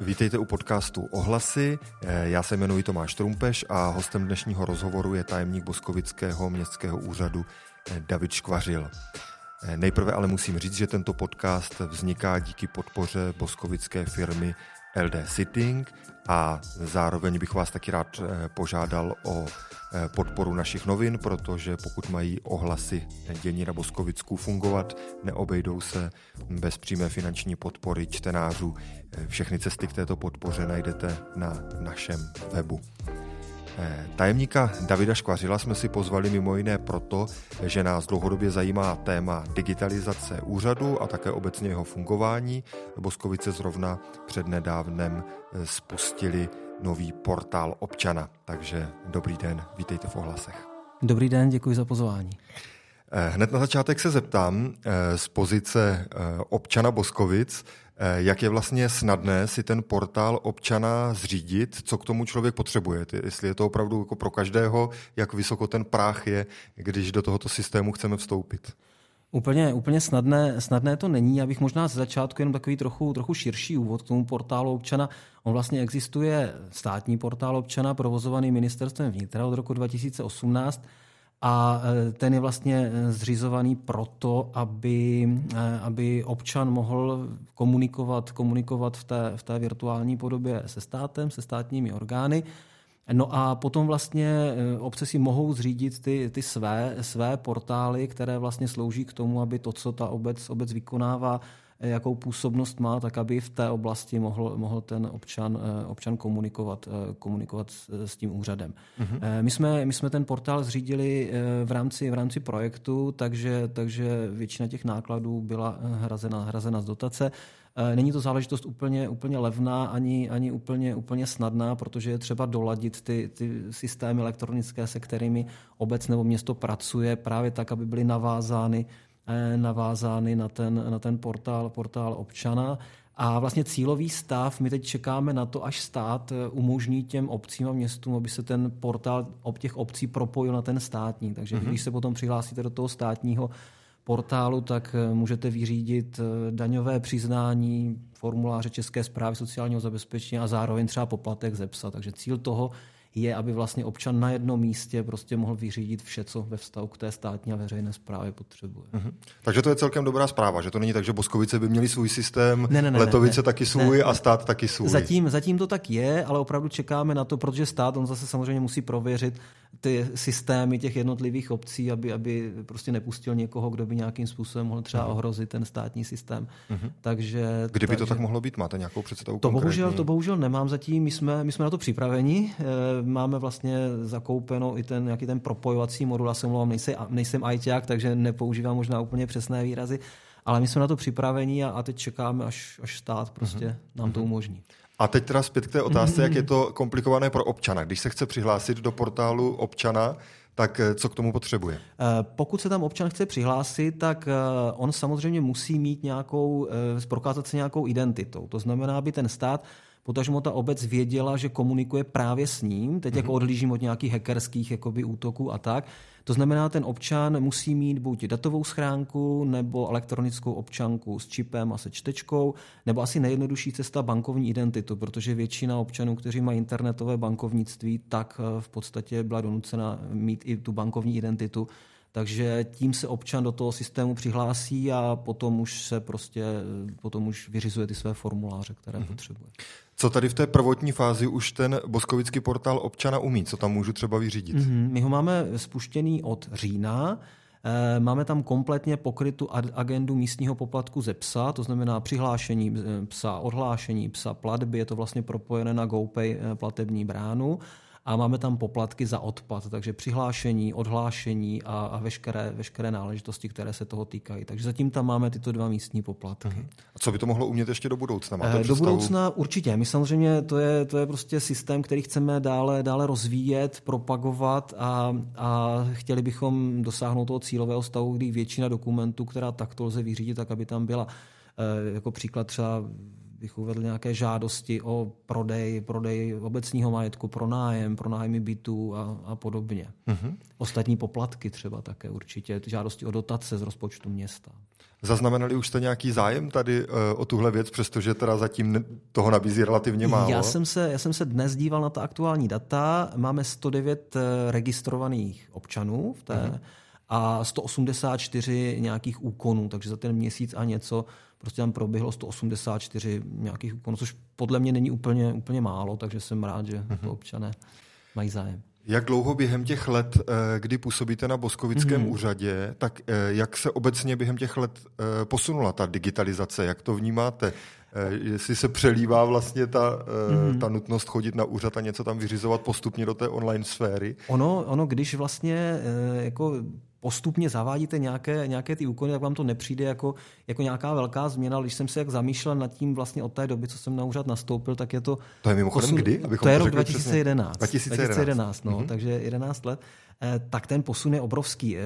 Vítejte u podcastu Ohlasy. Já se jmenuji Tomáš Trumpeš a hostem dnešního rozhovoru je tajemník Boskovického městského úřadu David Škvařil. Nejprve ale musím říct, že tento podcast vzniká díky podpoře boskovické firmy LD Sitting a zároveň bych vás taky rád eh, požádal o eh, podporu našich novin, protože pokud mají ohlasy dění na Boskovicku fungovat, neobejdou se bez přímé finanční podpory čtenářů. Eh, všechny cesty k této podpoře najdete na našem webu. Eh, tajemníka Davida Škvařila jsme si pozvali mimo jiné proto, že nás dlouhodobě zajímá téma digitalizace úřadu a také obecně jeho fungování. Boskovice zrovna před nedávnem eh, spustili nový portál občana. Takže dobrý den, vítejte v ohlasech. Dobrý den, děkuji za pozvání. Eh, hned na začátek se zeptám z pozice občana Boskovic, Eh, jak je vlastně snadné si ten portál občana zřídit, co k tomu člověk potřebuje. Jestli je to opravdu jako pro každého, jak vysoko ten práh je, když do tohoto systému chceme vstoupit. Úplně, úplně snadné, snadné to není. Já bych možná z začátku jenom takový trochu, trochu širší úvod k tomu portálu občana. On vlastně existuje státní portál občana, provozovaný ministerstvem vnitra od roku 2018 a e, ten je vlastně e, zřizovaný proto, aby, e, aby občan mohl komunikovat, komunikovat v té, v té virtuální podobě se státem, se státními orgány. No a potom vlastně obce si mohou zřídit ty, ty své, své portály, které vlastně slouží k tomu, aby to, co ta obec, obec vykonává, jakou působnost má, tak aby v té oblasti mohl, mohl ten občan, eh, občan komunikovat, eh, komunikovat s, tím úřadem. Mm-hmm. My, jsme, my jsme ten portál zřídili v rámci, v rámci projektu, takže, takže většina těch nákladů byla hrazena, hrazena z dotace. Není to záležitost úplně, úplně levná ani, ani úplně, úplně snadná, protože je třeba doladit ty, ty systémy elektronické, se kterými obec nebo město pracuje, právě tak, aby byly navázány Eh, navázány na ten, na ten portál, portál občana. A vlastně cílový stav, my teď čekáme na to, až stát eh, umožní těm obcím a městům, aby se ten portál ob těch obcí propojil na ten státní. Takže mm-hmm. když se potom přihlásíte do toho státního portálu, tak eh, můžete vyřídit daňové přiznání, formuláře České zprávy sociálního zabezpečení a zároveň třeba poplatek zepsat. Takže cíl toho je, aby vlastně občan na jednom místě prostě mohl vyřídit vše, co ve vztahu k té státní a veřejné správě potřebuje. Mm-hmm. Takže to je celkem dobrá zpráva, že to není tak, že Boskovice by měli svůj systém, ne, ne, ne, Letovice ne, taky svůj ne, a stát taky svůj. Zatím, zatím to tak je, ale opravdu čekáme na to, protože stát on zase samozřejmě musí prověřit ty systémy těch jednotlivých obcí, aby, aby prostě nepustil někoho, kdo by nějakým způsobem mohl třeba mhm. ohrozit ten státní systém. Uh-huh. Takže, Kdyby takže, to tak mohlo být? Máte nějakou představu to bohužel, to bohužel nemám zatím. My jsme, my jsme na to připraveni. Eh, máme vlastně zakoupeno i ten nějaký ten propojovací modul. Já se mluvám, nejsem, nejsem ajťák, takže nepoužívám možná úplně přesné výrazy. Ale my jsme na to připraveni a, a teď čekáme, až, až stát prostě uh-huh. nám to umožní. A teď teda zpět k té otázce, jak je to komplikované pro občana. Když se chce přihlásit do portálu občana, tak eh, co k tomu potřebuje? Eh, pokud se tam občan chce přihlásit, tak eh, on samozřejmě musí mít nějakou, prokázat se nějakou identitou. To znamená, aby ten stát potažmo ta obec věděla, že komunikuje právě s ním, teď mm-hmm. jako mhm. odhlížím od nějakých hackerských jakoby, útoků a tak, to znamená, ten občan musí mít buď datovou schránku, nebo elektronickou občanku s čipem a se čtečkou, nebo asi nejjednodušší cesta bankovní identitu, protože většina občanů, kteří mají internetové bankovnictví, tak eh, v podstatě byla donucena mít i tu bankovní identitu. Takže tím se občan do toho systému přihlásí a potom už se prostě, potom už vyřizuje ty své formuláře, které mm-hmm. potřebuje. Co tady v té prvotní fázi už ten boskovický portál občana umí? Co tam můžu třeba vyřídit? Mm-hmm. My ho máme spuštěný od října. Eh, máme tam kompletně pokrytu agendu místního poplatku ze psa, to znamená přihlášení eh, psa, odhlášení psa, platby, je to vlastně propojené na GoPay eh, platební bránu a máme tam poplatky za odpad, takže přihlášení, odhlášení a, a veškeré, veškeré náležitosti, které se toho týkají. Takže zatím tam máme tyto dva místní poplatky. Uh-huh. A co by to mohlo umět ještě do budoucna? Máte eh, do budoucna určitě. My samozřejmě to je, to je prostě systém, který chceme dále, dále rozvíjet, propagovat a, a chtěli bychom dosáhnout toho cílového stavu, kdy většina dokumentů, která takto lze vyřídit, tak aby tam byla. E, jako příklad třeba bych uvedl nějaké žádosti o prodej, prodej obecního majetku, pronájem, pronájmy bytů a, a podobně. Mm-hmm. Ostatní poplatky třeba také určitě, žádosti o dotace z rozpočtu města. Zaznamenali už jste nějaký zájem tady uh, o tuhle věc, přestože teda zatím toho nabízí relativně málo? Já jsem, se, já jsem se dnes díval na ta aktuální data. Máme 109 eh, registrovaných občanů v té, uh-huh. a 184 nějakých úkonů, takže za ten měsíc a něco prostě tam proběhlo 184 nějakých úkonů, což podle mě není úplně, úplně málo, takže jsem rád, že uh-huh. občané mají zájem. Jak dlouho během těch let, eh, kdy působíte na Boskovickém hmm. úřadě, tak eh, jak se obecně během těch let eh, posunula ta digitalizace? Jak to vnímáte? Jestli se přelívá vlastně ta, hmm. ta nutnost chodit na úřad a něco tam vyřizovat postupně do té online sféry? Ono, ono když vlastně jako postupně zavádíte nějaké, nějaké ty úkony, tak vám to nepřijde jako, jako nějaká velká změna. Když jsem se jak zamýšlel nad tím vlastně od té doby, co jsem na úřad nastoupil, tak je to... To je mimochodem posun... kdy? Abychom to je rok 2011. 2011. 2011 no, mm-hmm. takže 11 let. Eh, tak ten posun je obrovský. Eh,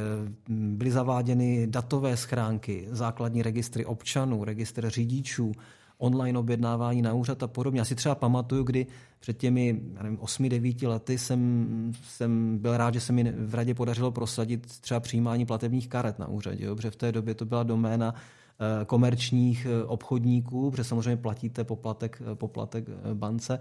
byly zaváděny datové schránky, základní registry občanů, registr řidičů, online objednávání na úřad a podobně. Já si třeba pamatuju, kdy před těmi nevím, 8-9 lety jsem, jsem byl rád, že se mi v radě podařilo prosadit třeba přijímání platebních karet na úřadě, jo, protože v té době to byla doména eh, komerčních eh, obchodníků, protože samozřejmě platíte poplatek, eh, poplatek bance.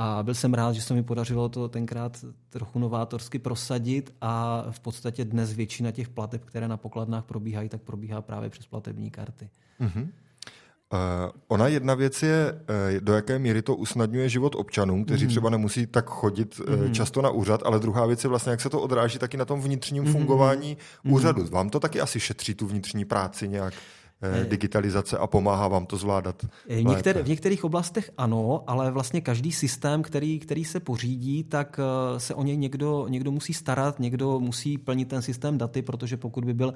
A byl jsem rád, že se mi podařilo to tenkrát trochu novátorsky prosadit a v podstatě dnes většina těch plateb, které na pokladnách probíhají, tak probíhá právě přes platební karty. Mm-hmm. Uh, ona jedna věc je, uh, do jaké míry to usnadňuje život občanům, kteří mm. třeba nemusí tak chodit mm. často na úřad, ale druhá věc je vlastně, jak se to odráží taky na tom vnitřním mm. fungování mm. úřadu. Vám to taky asi šetří tu vnitřní práci nějak? digitalizace a pomáhá vám to zvládat? Některé, v některých oblastech ano, ale vlastně každý systém, který, který se pořídí, tak se o něj někdo, někdo musí starat, někdo musí plnit ten systém daty, protože pokud by byl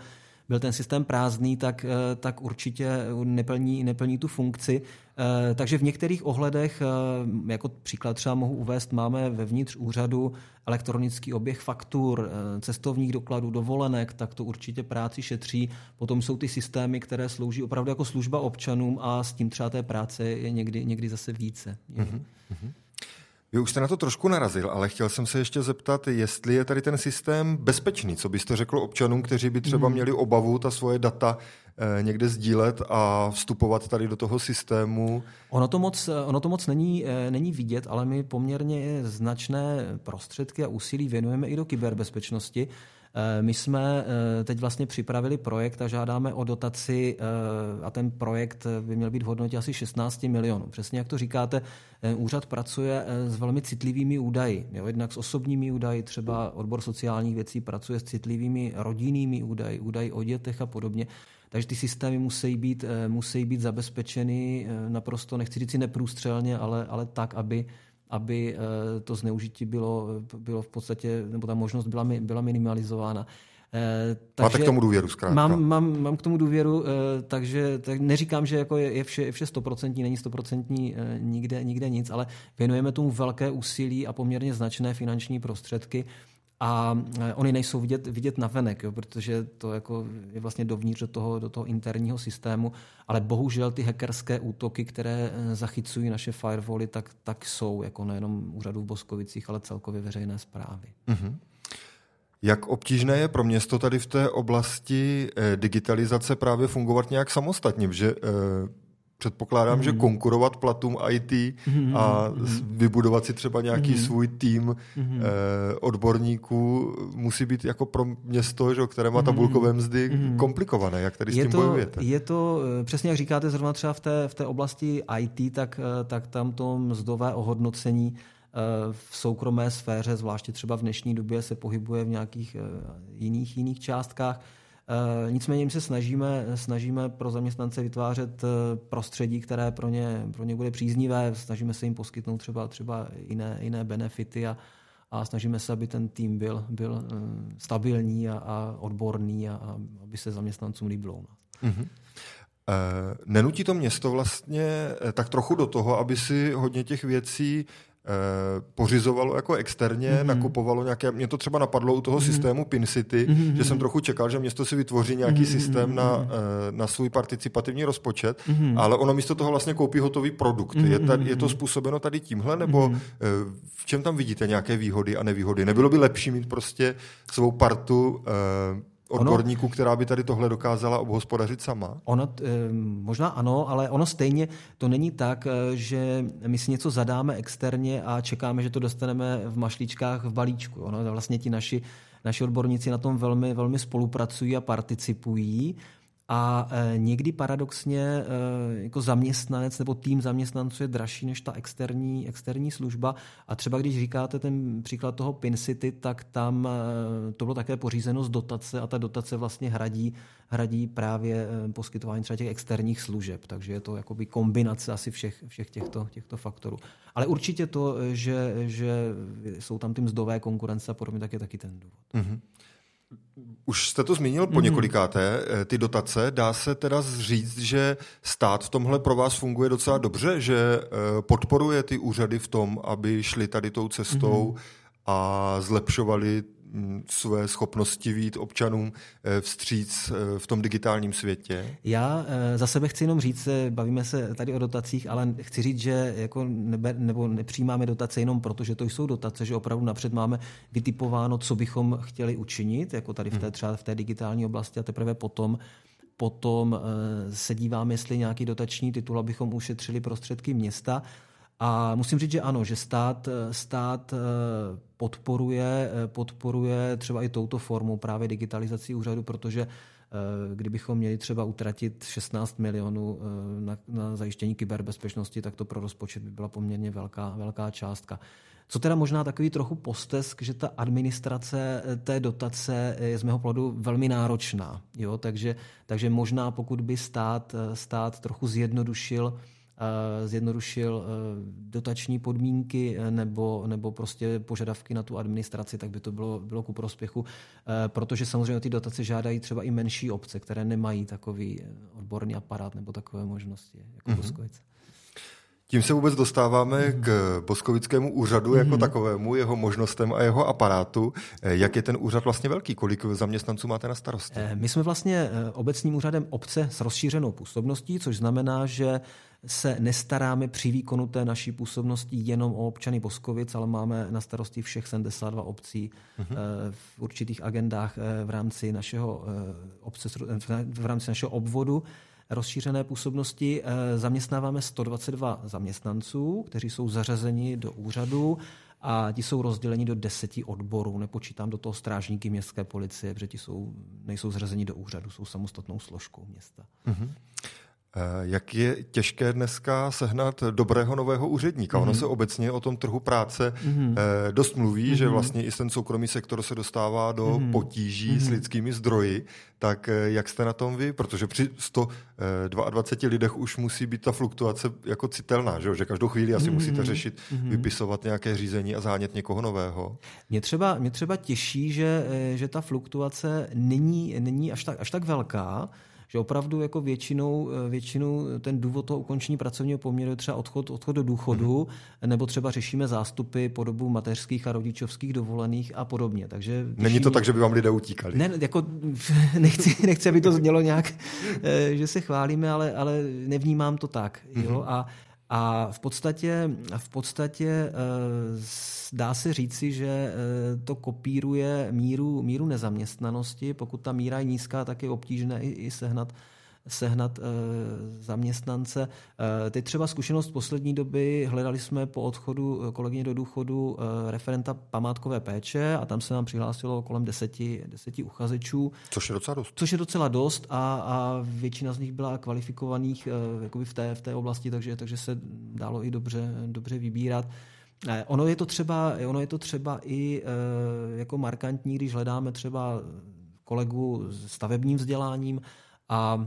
byl ten systém prázdný, tak, eh, tak určitě neplní, neplní tu funkci. Eh, takže v některých ohledech, eh, jako příklad třeba mohu uvést, máme vevnitř úřadu elektronický oběh faktur, cestovních dokladů, dovolenek, tak to určitě práci šetří. Potom jsou ty systémy, které slouží opravdu jako služba občanům a s tím třeba té práce je někdy, někdy zase více. Mm-hmm. Vy už jste na to trošku narazil, ale chtěl jsem se ještě zeptat, jestli je tady ten systém bezpečný. Co byste řekl občanům, kteří by třeba hmm. měli obavu ta svoje data eh, někde sdílet a vstupovat tady do toho systému? Ono to moc, ono to moc není, eh, není vidět, ale my poměrně značné prostředky a úsilí věnujeme i do kyberbezpečnosti. Eh, my jsme eh, teď vlastně připravili projekt a žádáme o dotaci eh, a ten projekt by měl být v hodnotě asi 16 milionů. Přesně jak to říkáte, úřad pracuje s velmi citlivými údaji. Jo, jednak s osobními údaji, třeba odbor sociálních věcí pracuje s citlivými rodinnými údaji, údaji o dětech a podobně. Takže ty systémy musí být, musí být zabezpečeny naprosto, nechci říct si neprůstřelně, ale, ale tak, aby aby eh, to zneužití bylo, bylo v podstatě, nebo ta možnost byla, byla minimalizována. Eh, takže Máte k tomu důvěru zkrátka. Mám, mám, mám k tomu důvěru, eh, takže tak neříkám, že jako je, je, vše, je vše stoprocentní, není stoprocentní nikde, nikde nic, ale věnujeme tomu velké úsilí a poměrně značné finanční prostředky a e, oni nejsou vidět, vidět na venek, jo, protože to jako je vlastně dovnitř do toho, do toho interního systému, ale bohužel ty hackerské útoky, které e, zachycují naše firewally, tak, tak jsou jako nejenom úřadu v Boskovicích, ale celkově veřejné zprávy. Mm-hmm. Jak obtížné je pro město tady v té oblasti e, digitalizace právě fungovat nějak samostatně, že předpokládám, mm. že hmm. konkurovat platům IT mm. a mm. vybudovat si třeba nějaký mm. svůj tým mm. eh, odborníků musí být jako pro město, že, které má hmm. tabulkové mzdy, mm. komplikované. Jak tady je s tím to, bojujete? Je to, eh, přesně jak říkáte, zrovna třeba v té, v té oblasti IT, tak, eh, tak tam to mzdové ohodnocení eh, v soukromé sféře, zvláště třeba v dnešní době, se pohybuje v nějakých jiných, jiných částkách. Eh, nicméně my se snažíme, snažíme pro zaměstnance vytvářet eh, prostředí, které pro ně, pro ně bude příznivé. Snažíme se jim poskytnout třeba, třeba jiné, jiné benefity a, a snažíme se, aby ten tým byl, byl eh, stabilní a, a odborný a, a aby se zaměstnancům líbilo. Mm-hmm. Nenutí to město vlastně tak trochu do toho, aby si hodně těch věcí pořizovalo jako externě, mm-hmm. nakupovalo nějaké, mě to třeba napadlo u toho mm-hmm. systému PinCity, mm-hmm. že jsem trochu čekal, že město si vytvoří nějaký mm-hmm. systém na, na svůj participativní rozpočet, mm-hmm. ale ono místo toho vlastně koupí hotový produkt. Mm-hmm. Je, tady, je to způsobeno tady tímhle, nebo mm-hmm. v čem tam vidíte nějaké výhody a nevýhody? Nebylo by lepší mít prostě svou partu odborníků, ono, která by tady tohle dokázala obhospodařit sama? Ono, eh, možná ano, ale ono stejně to není tak, eh, že my si něco zadáme externě a čekáme, že to dostaneme v mašličkách v balíčku. Ono, vlastně ti naši, naši odborníci na tom velmi, velmi spolupracují a participují. A e, někdy paradoxně e, jako zaměstnanec nebo tým zaměstnanců je dražší než ta externí, externí služba. A třeba když říkáte ten příklad toho PinCity, tak tam e, to bylo také pořízeno z dotace a ta dotace vlastně hradí, hradí právě poskytování třeba těch externích služeb. Takže je to jakoby kombinace asi všech, všech těchto, těchto faktorů. Ale určitě to, že, že jsou tam ty mzdové konkurence a podobně, tak je taky ten důvod. Mm-hmm. Už jste to zmínil po mhm. několikáté, eh, ty dotace. Dá se teda říct, že stát v tomhle pro vás funguje docela dobře, že eh, podporuje ty úřady v tom, aby šli tady tou cestou mm-hmm. a zlepšovali své schopnosti vít občanům eh, vstříc eh, v tom digitálním světě? Já eh, za sebe chci jenom říct, bavíme se tady o dotacích, ale chci říct, že jako nebe, nebo nepřijímáme dotace jenom proto, že to jsou dotace, že opravdu napřed máme vytipováno, co bychom chtěli učinit, jako tady v té, hmm. třeba v té digitální oblasti a teprve potom potom se díváme, jestli nějaký dotační titul, abychom ušetřili prostředky města. A musím říct, že ano, že stát, stát eh, podporuje, eh, podporuje třeba i touto formou právě digitalizaci úřadu, protože eh, kdybychom měli třeba utratit 16 milionů na, na zajištění kyberbezpečnosti, tak to pro rozpočet by byla poměrně velká, velká částka. Co teda možná takový trochu postesk, že ta administrace té dotace je z mého pohledu velmi náročná. Jo? Takže, takže možná pokud by stát, stát trochu zjednodušil zjednodušil eh, dotační podmínky eh, nebo, nebo prostě požadavky na tu administraci, tak by to bylo, bylo ku prospěchu, eh, protože samozřejmě ty dotace žádají třeba i menší obce, které nemají takový odborný aparát nebo takové možnosti jako mm-hmm. Tím se vůbec dostáváme k Boskovickému úřadu jako mm-hmm. takovému, jeho možnostem a jeho aparátu. Jak je ten úřad vlastně velký? Kolik zaměstnanců máte na starosti? My jsme vlastně obecním úřadem obce s rozšířenou působností, což znamená, že se nestaráme při výkonu té naší působnosti jenom o občany Boskovic, ale máme na starosti všech 72 obcí mm-hmm. v určitých agendách v rámci našeho obce, v rámci našeho obvodu rozšířené působnosti zaměstnáváme 122 zaměstnanců, kteří jsou zařazeni do úřadu a ti jsou rozděleni do deseti odborů. Nepočítám do toho strážníky městské policie, protože ti jsou, nejsou zařazeni do úřadu, jsou samostatnou složkou města. Mm-hmm. Eh, jak je těžké dneska sehnat dobrého nového úředníka? Mm-hmm. Ono mhm. se obecně o tom trhu práce mm-hmm. dost mluví, mm-hmm. že mhm. vlastně i ten soukromý sektor se dostává do mm-hmm. potíží mm-hmm. s lidskými zdroji. Tak eh, jak jste na tom vy? Protože při 122 lidech už musí být ta fluktuace jako citelná, že, že každou chvíli asi mm-hmm. musíte řešit, mm-hmm. vypisovat nějaké řízení a zánět někoho nového. Mě třeba, mě třeba těší, že, že ta fluktuace není, není až, tak, až tak velká, že opravdu jako většinou, eh, většinou ten důvod toho ukončení pracovního poměru je třeba odchod, odchod do důchodu, mm-hmm. nebo třeba řešíme zástupy po dobu mateřských a rodičovských dovolených a podobně. Takže Není to tak, že by vám lidé utíkali? Ne, jako nechci, nechci, aby to znělo nějak, eh, že se chválíme, ale, ale nevnímám to tak. Mm-hmm. Jo? A a v podstatě, v podstatě eh, dá se říci, že eh, to kopíruje míru, míru nezaměstnanosti. Pokud ta míra je nízká, tak je obtížné i, i sehnat sehnat e, zaměstnance. E, teď třeba zkušenost poslední doby, hledali jsme po odchodu kolegyně do důchodu referenta památkové péče a tam se nám přihlásilo kolem deseti, deseti uchazečů. Což je docela dost. Což je docela dost a, a většina z nich byla kvalifikovaných e, v, té, v té oblasti, takže, takže se dalo i dobře, dobře vybírat. Ono je to třeba, ono je to třeba i jako markantní, když hledáme třeba kolegu s stavebním vzděláním, a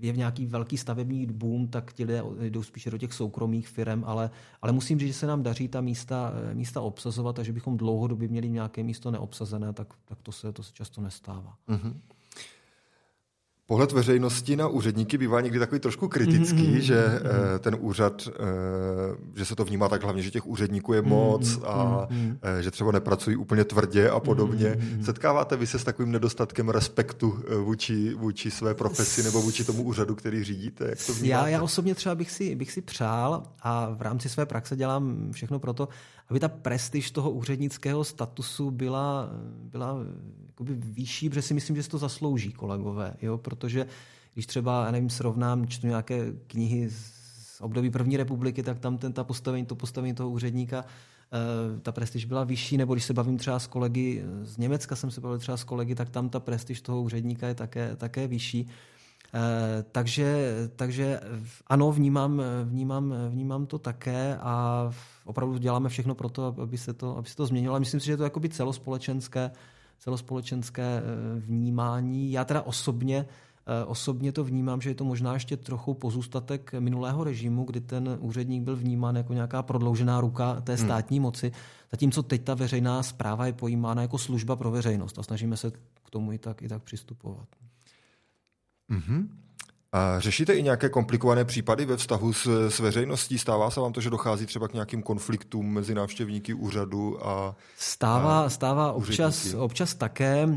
je v nějaký velký stavební boom, tak ti lidé jdou spíše do těch soukromých firm, ale, ale musím říct, že se nám daří ta místa, místa obsazovat a že bychom dlouhodobě měli nějaké místo neobsazené, tak, tak to, se, to se často nestává. Mm-hmm. Pohled veřejnosti na úředníky bývá někdy takový trošku kritický, mm-hmm. že mm-hmm. ten úřad, eh, že se to vnímá tak hlavně, že těch úředníků je moc mm-hmm. a mm-hmm. že třeba nepracují úplně tvrdě a podobně. Mm-hmm. Setkáváte vy se s takovým nedostatkem respektu vůči, vůči své profesi nebo vůči tomu úřadu, který řídíte? Jak to já, já osobně třeba bych si, bych si přál a v rámci své praxe dělám všechno pro to, aby ta prestiž toho úřednického statusu byla, byla jakoby vyšší, protože si myslím, že si to zaslouží kolegové, jo? protože když třeba, já nevím, srovnám, čtu nějaké knihy z období první republiky, tak tam ten, ta postavení, to postavení toho úředníka, eh, ta prestiž byla vyšší, nebo když se bavím třeba s kolegy z Německa, jsem se bavil třeba s kolegy, tak tam ta prestiž toho úředníka je také, také vyšší. Eh, takže, takže ano, vnímám, vnímám, vnímám to také a opravdu děláme všechno pro to, aby se to, aby se to změnilo. A myslím si, že je to jakoby celospolečenské, celospolečenské eh, vnímání. Já teda osobně eh, Osobně to vnímám, že je to možná ještě trochu pozůstatek minulého režimu, kdy ten úředník byl vnímán jako nějaká prodloužená ruka té hmm. státní hmm. moci, zatímco teď ta veřejná zpráva je pojímána jako služba pro veřejnost a snažíme se k tomu i tak, i tak přistupovat. Mm-hmm. A řešíte i nějaké komplikované případy ve vztahu s, s veřejností? Stává se vám to, že dochází třeba k nějakým konfliktům mezi návštěvníky úřadu a Stává, a stává občas, občas také.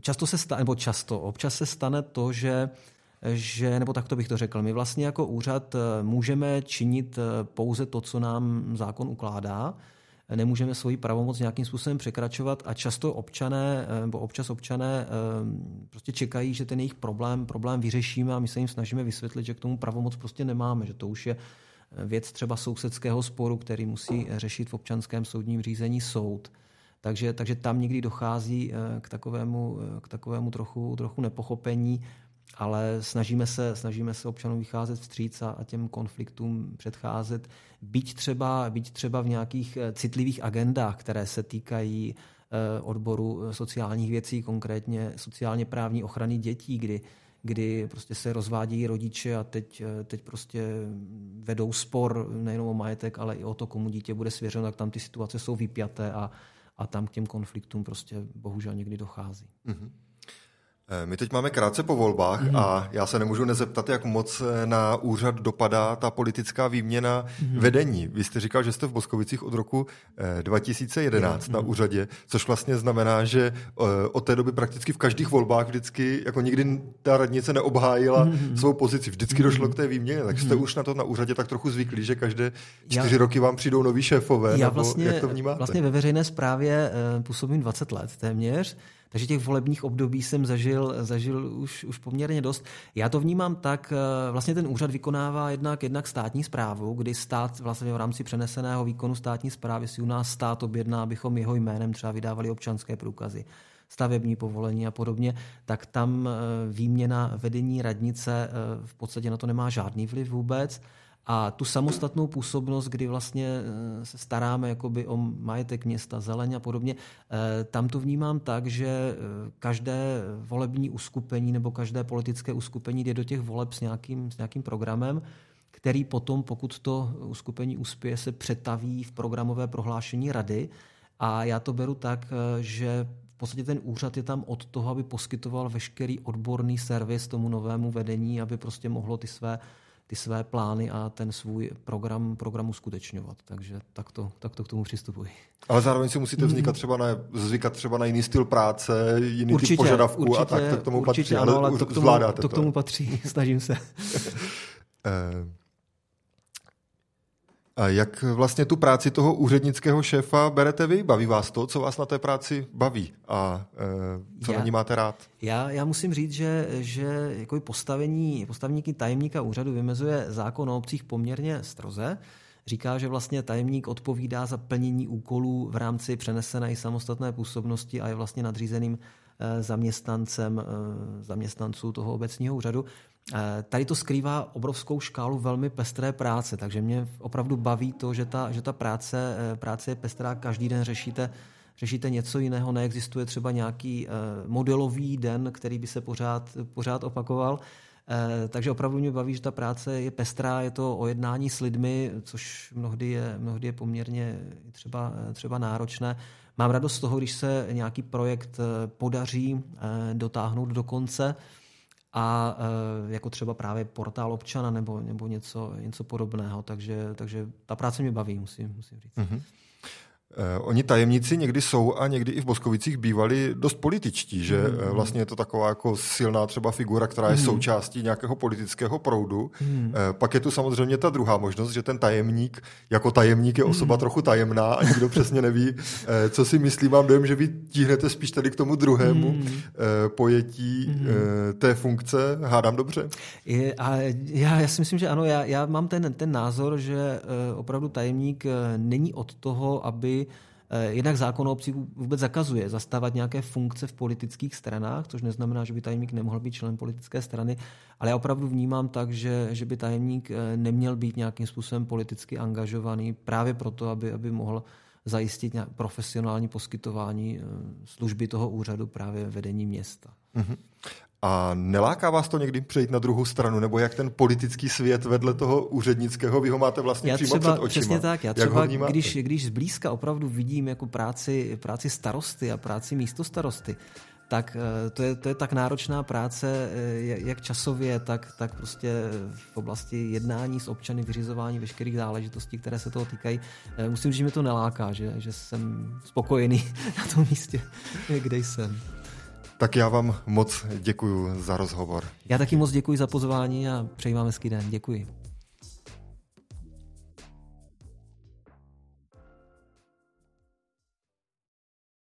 Často se stane, nebo často, občas se stane to, že že, nebo tak to bych to řekl, my vlastně jako úřad e, můžeme činit e, pouze to, co nám zákon ukládá, nemůžeme svoji pravomoc nějakým způsobem překračovat a často občané, eh, nebo občas občané eh, prostě čekají, že ten jejich problém, problém vyřešíme a my se jim snažíme vysvětlit, že k tomu pravomoc prostě nemáme, že to už je eh, věc třeba sousedského sporu, který musí řešit v občanském soudním řízení soud. Takže, takže tam někdy dochází k takovému, k takovému trochu, trochu nepochopení ale snažíme se, snažíme se občanům vycházet vstříc a, a těm konfliktům předcházet. Byť třeba, byť třeba v nějakých eh, citlivých agendách, které se týkají eh, odboru eh, sociálních věcí, konkrétně sociálně právní ochrany dětí, kdy, kdy prostě se rozvádějí rodiče a teď, teď prostě vedou spor nejen o majetek, ale i o to, komu dítě bude svěřeno, tak tam ty situace jsou vypjaté a, a tam k těm konfliktům prostě bohužel někdy dochází. Mm-hmm. Eh, my teď máme krátce po volbách mm. a já se nemůžu nezeptat, jak moc eh, na úřad dopadá ta politická výměna mm. vedení. Vy jste říkal, že jste v Boskovicích od roku 2011 mm. na úřadě, což vlastně znamená, že od té doby prakticky v každých volbách vždycky, jako nikdy ta radnice neobhájila mm. svou pozici. Vždycky mm. došlo k té výměně, tak jste mm. už na to na úřadě tak trochu zvyklí, že každé čtyři já, roky vám přijdou noví šéfové. Já vlastně, jak to vnímáte? Vlastně ve veřejné správě eh, působím 20 let téměř. Takže těch volebních období jsem zažil, zažil už, už poměrně dost. Já to vnímám tak, eh, vlastně ten úřad vykonává jednak, jednak státní zprávu, kdy stát vlastně v rámci přeneseného výkonu státní zprávy si u nás stát objedná, abychom jeho jménem třeba vydávali občanské průkazy stavební povolení a podobně, tak tam eh, výměna vedení radnice eh, v podstatě na to nemá žádný vliv vůbec. A tu samostatnou působnost, kdy vlastně eh, se staráme jakoby o majetek města, zeleň a podobně, eh, tam to vnímám tak, že eh, každé volební uskupení nebo každé politické uskupení jde do těch voleb s nějakým, s nějakým programem, který potom, pokud to uskupení uspěje, se přetaví v programové prohlášení rady. A já to beru tak, že v podstatě ten úřad je tam od toho, aby poskytoval veškerý odborný servis tomu novému vedení, aby prostě mohlo ty své ty své plány a ten svůj program, program uskutečňovat. Takže takto, takto k tomu přistupuji. Ale zároveň si musíte vznikat třeba na, zvykat třeba na jiný styl práce, jiný určitě, typ požadavků určitě, a tak to k tomu určitě, patří. Ano, ale to k tomu, to k tomu patří, snažím se. A jak vlastně tu práci toho úřednického šéfa berete vy? Baví vás to, co vás na té práci baví a e, co já, na ní máte rád? Já, já musím říct, že, že jako postavení, postavení tajemníka úřadu vymezuje zákon o obcích poměrně stroze. Říká, že vlastně tajemník odpovídá za plnění úkolů v rámci přenesené i samostatné působnosti a je vlastně nadřízeným e, zaměstnancem e, zaměstnanců toho obecního úřadu. Eh, tady to skrývá obrovskou škálu velmi pestré práce, takže mě opravdu baví to, že ta, že ta práce, eh, práce je pestrá, každý den řešíte, řešíte něco jiného, neexistuje třeba nějaký eh, modelový den, který by se pořád, pořád opakoval. Takže opravdu mě baví, že ta práce je pestrá, je to o jednání s lidmi, což mnohdy je, mnohdy je poměrně třeba, třeba náročné. Mám radost z toho, když se nějaký projekt podaří dotáhnout do konce, a jako třeba právě portál občana nebo, nebo něco, něco podobného. Takže, takže ta práce mě baví, musím, musím říct. Mm-hmm. Eh, oni tajemníci někdy jsou a někdy i v Boskovicích bývali dost političtí, že mm. vlastně je to taková jako silná třeba figura, která je mm. součástí nějakého politického proudu. Mm. Pak je tu samozřejmě ta druhá možnost, že ten tajemník jako tajemník je osoba mm. trochu tajemná a nikdo přesně neví, co si myslí. Mám dojem, že vy tíhnete spíš tady k tomu druhému mm. pojetí mm. té funkce. Hádám dobře? Je, a já, já si myslím, že ano. Já, já mám ten, ten názor, že opravdu tajemník není od toho, aby Eh, jednak zákon o obcí vůbec zakazuje zastávat nějaké funkce v politických stranách, což neznamená, že by tajemník nemohl být člen politické strany, ale já opravdu vnímám tak, že, že by tajemník eh, neměl být nějakým způsobem politicky angažovaný právě proto, aby, aby mohl zajistit profesionální poskytování eh, služby toho úřadu právě vedení města. Mm-hmm. A neláká vás to někdy přejít na druhou stranu, nebo jak ten politický svět vedle toho úřednického, vy ho máte vlastně já přímo třeba, před očima. Přesně tak, já třeba, když, když zblízka opravdu vidím jako práci, práci starosty a práci místo starosty, tak eh, to je, to je tak náročná práce, eh, jak časově, tak, tak prostě v oblasti jednání s občany, vyřizování veškerých záležitostí, které se toho týkají. Eh, musím říct, že mi to neláká, že, že jsem spokojený na tom místě, kde jsem. Tak já vám moc děkuji za rozhovor. Já taky moc děkuji za pozvání a přeji vám hezký den. Děkuji.